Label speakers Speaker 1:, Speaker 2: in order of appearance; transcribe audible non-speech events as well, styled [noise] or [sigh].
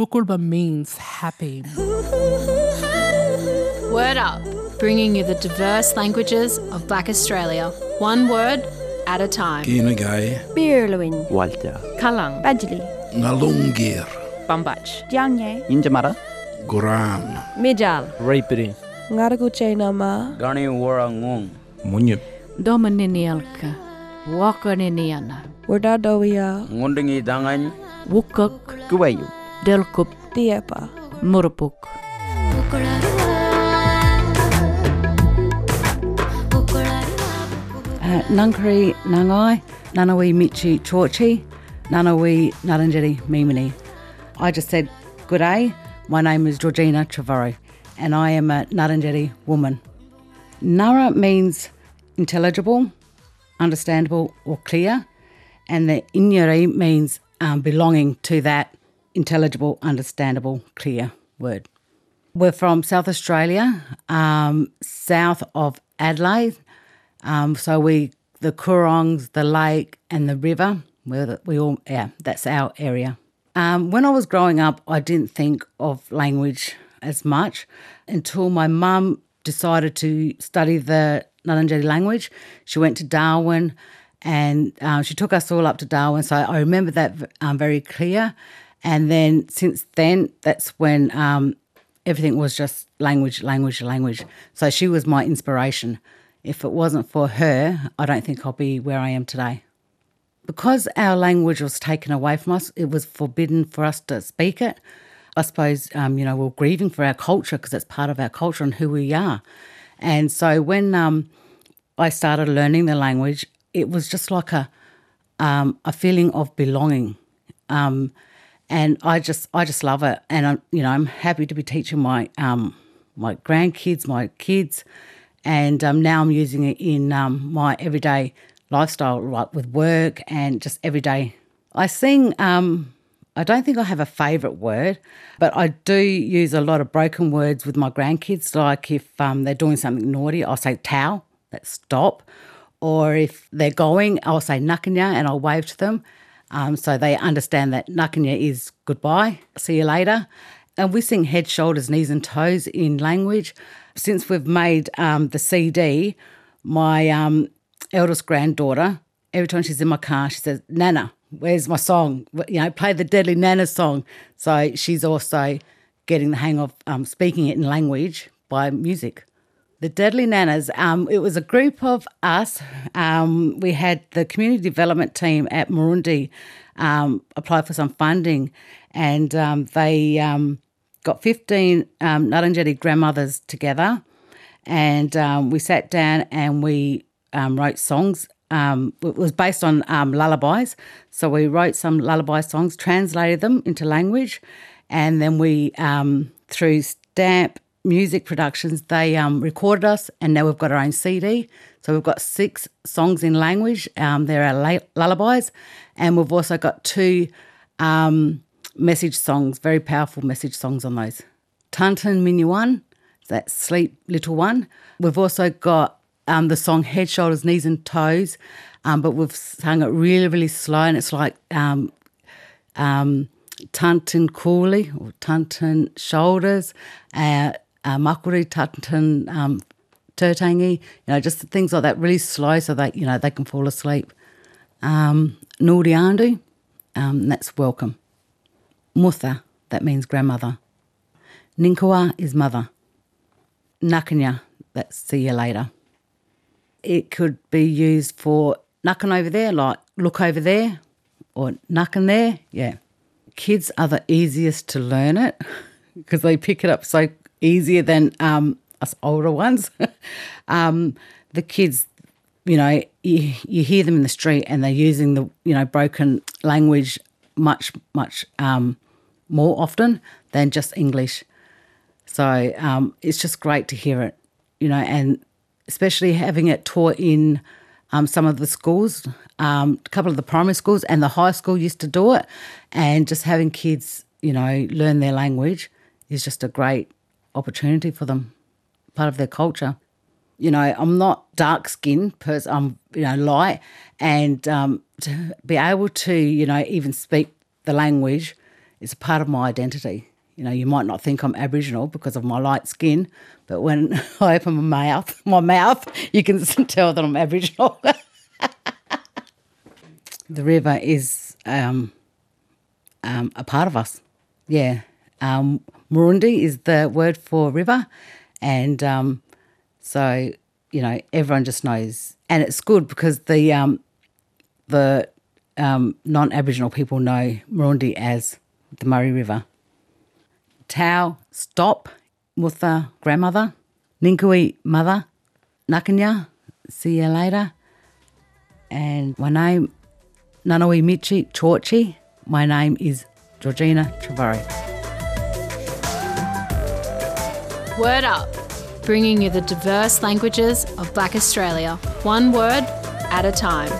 Speaker 1: Bukulba means happy.
Speaker 2: Word Up, bringing you the diverse languages of Black Australia, one word at a time.
Speaker 3: Kinagai,
Speaker 4: Birluin,
Speaker 5: Walter,
Speaker 4: Kalang, Badjali,
Speaker 3: Ngalungir,
Speaker 4: Bambach, Dianye,
Speaker 5: Injamara,
Speaker 3: Guram,
Speaker 4: Mijal,
Speaker 6: Rapiri,
Speaker 4: Ngaraguche Nama,
Speaker 5: Gani Warangong,
Speaker 6: Munyip,
Speaker 7: Domininialka, Wakaniniana,
Speaker 4: Wardadowia,
Speaker 5: Ngundingi Dangan,
Speaker 7: Wukuk,
Speaker 5: Kuwayu,
Speaker 7: Delkup,
Speaker 4: Diepa,
Speaker 7: Murupuk.
Speaker 8: Uh, Nunkari Nangai, Nanawi Michi Chorchi, Nanawi Ngarrindjeri Mimini. I just said, Good day, my name is Georgina Trevorrow, and I am a Ngarrindjeri woman. Nara means intelligible, understandable, or clear, and the Inyari means um, belonging to that intelligible, understandable, clear word. We're from South Australia, um, south of Adelaide. Um, so we, the Coorongs, the lake, and the river, the, we all, yeah, that's our area. Um, when I was growing up, I didn't think of language as much until my mum decided to study the Ngarrindjeri language. She went to Darwin and um, she took us all up to Darwin. So I remember that um, very clear. And then since then, that's when um, everything was just language, language, language. So she was my inspiration. If it wasn't for her, I don't think I'll be where I am today. Because our language was taken away from us, it was forbidden for us to speak it. I suppose, um, you know, we're grieving for our culture because it's part of our culture and who we are. And so when um, I started learning the language, it was just like a um, a feeling of belonging, um, and I just I just love it. And I'm you know I'm happy to be teaching my um, my grandkids, my kids, and um, now I'm using it in um, my everyday lifestyle, like with work and just everyday. I sing. Um, I don't think I have a favourite word, but I do use a lot of broken words with my grandkids. Like if um, they're doing something naughty, I'll say towel, that's stop. Or if they're going, I'll say nakanya and I'll wave to them. Um, so they understand that nakanya is goodbye, see you later. And we sing head, shoulders, knees, and toes in language. Since we've made um, the CD, my um, eldest granddaughter, every time she's in my car, she says, Nana, where's my song? You know, play the Deadly Nana song. So she's also getting the hang of um, speaking it in language by music. The Deadly Nanas, um, it was a group of us. Um, we had the community development team at Murundi um, apply for some funding, and um, they um, got 15 um, Ngarrindjeri grandmothers together, and um, we sat down and we wrote songs. It was based on lullabies, so we wrote some lullaby songs, translated them into language, and then we through stamp music productions they um, recorded us, and now we've got our own CD. So we've got six songs in language. Um, they're our la- lullabies, and we've also got two um, message songs, very powerful message songs on those. Tantan Minuan, that sleep little one. We've also got um, the song Head, Shoulders, Knees and Toes, um, but we've sung it really, really slow, and it's like um, Tantan Cooley or Tantan Shoulders, uh, uh, Makuri Tantan um, Turtangi, you know, just things like that, really slow so that, you know, they can fall asleep. Um, Nuri Andu, um, that's welcome. Mutha, that means grandmother. Ninkawa is mother. Nakanya, that's see you later. It could be used for nucking over there, like look over there, or nucking there. Yeah. Kids are the easiest to learn it [laughs] because they pick it up so easier than um, us older ones. [laughs] um, the kids, you know, you, you hear them in the street and they're using the, you know, broken language much, much um, more often than just English. So um, it's just great to hear it, you know, and especially having it taught in um, some of the schools, um, a couple of the primary schools and the high school used to do it, and just having kids, you know, learn their language is just a great opportunity for them, part of their culture. You know, I'm not dark skinned, pers- I'm you know light, and um, to be able to you know even speak the language it's a part of my identity. You know, you might not think I'm Aboriginal because of my light skin, but when [laughs] I open my mouth, [laughs] my mouth, you can [laughs] tell that I'm Aboriginal. the river is um, um, a part of us. Yeah. Um, Murundi is the word for river. And um, so, you know, everyone just knows. And it's good because the, um, the um, non Aboriginal people know Murundi as the Murray River. Tau, stop, Mutha, grandmother, Ninkui, mother, Nakanya, see you later. And my name, Nanawi Michi Chorchi. My name is Georgina Trevorrow.
Speaker 2: Word Up, bringing you the diverse languages of Black Australia, one word at a time.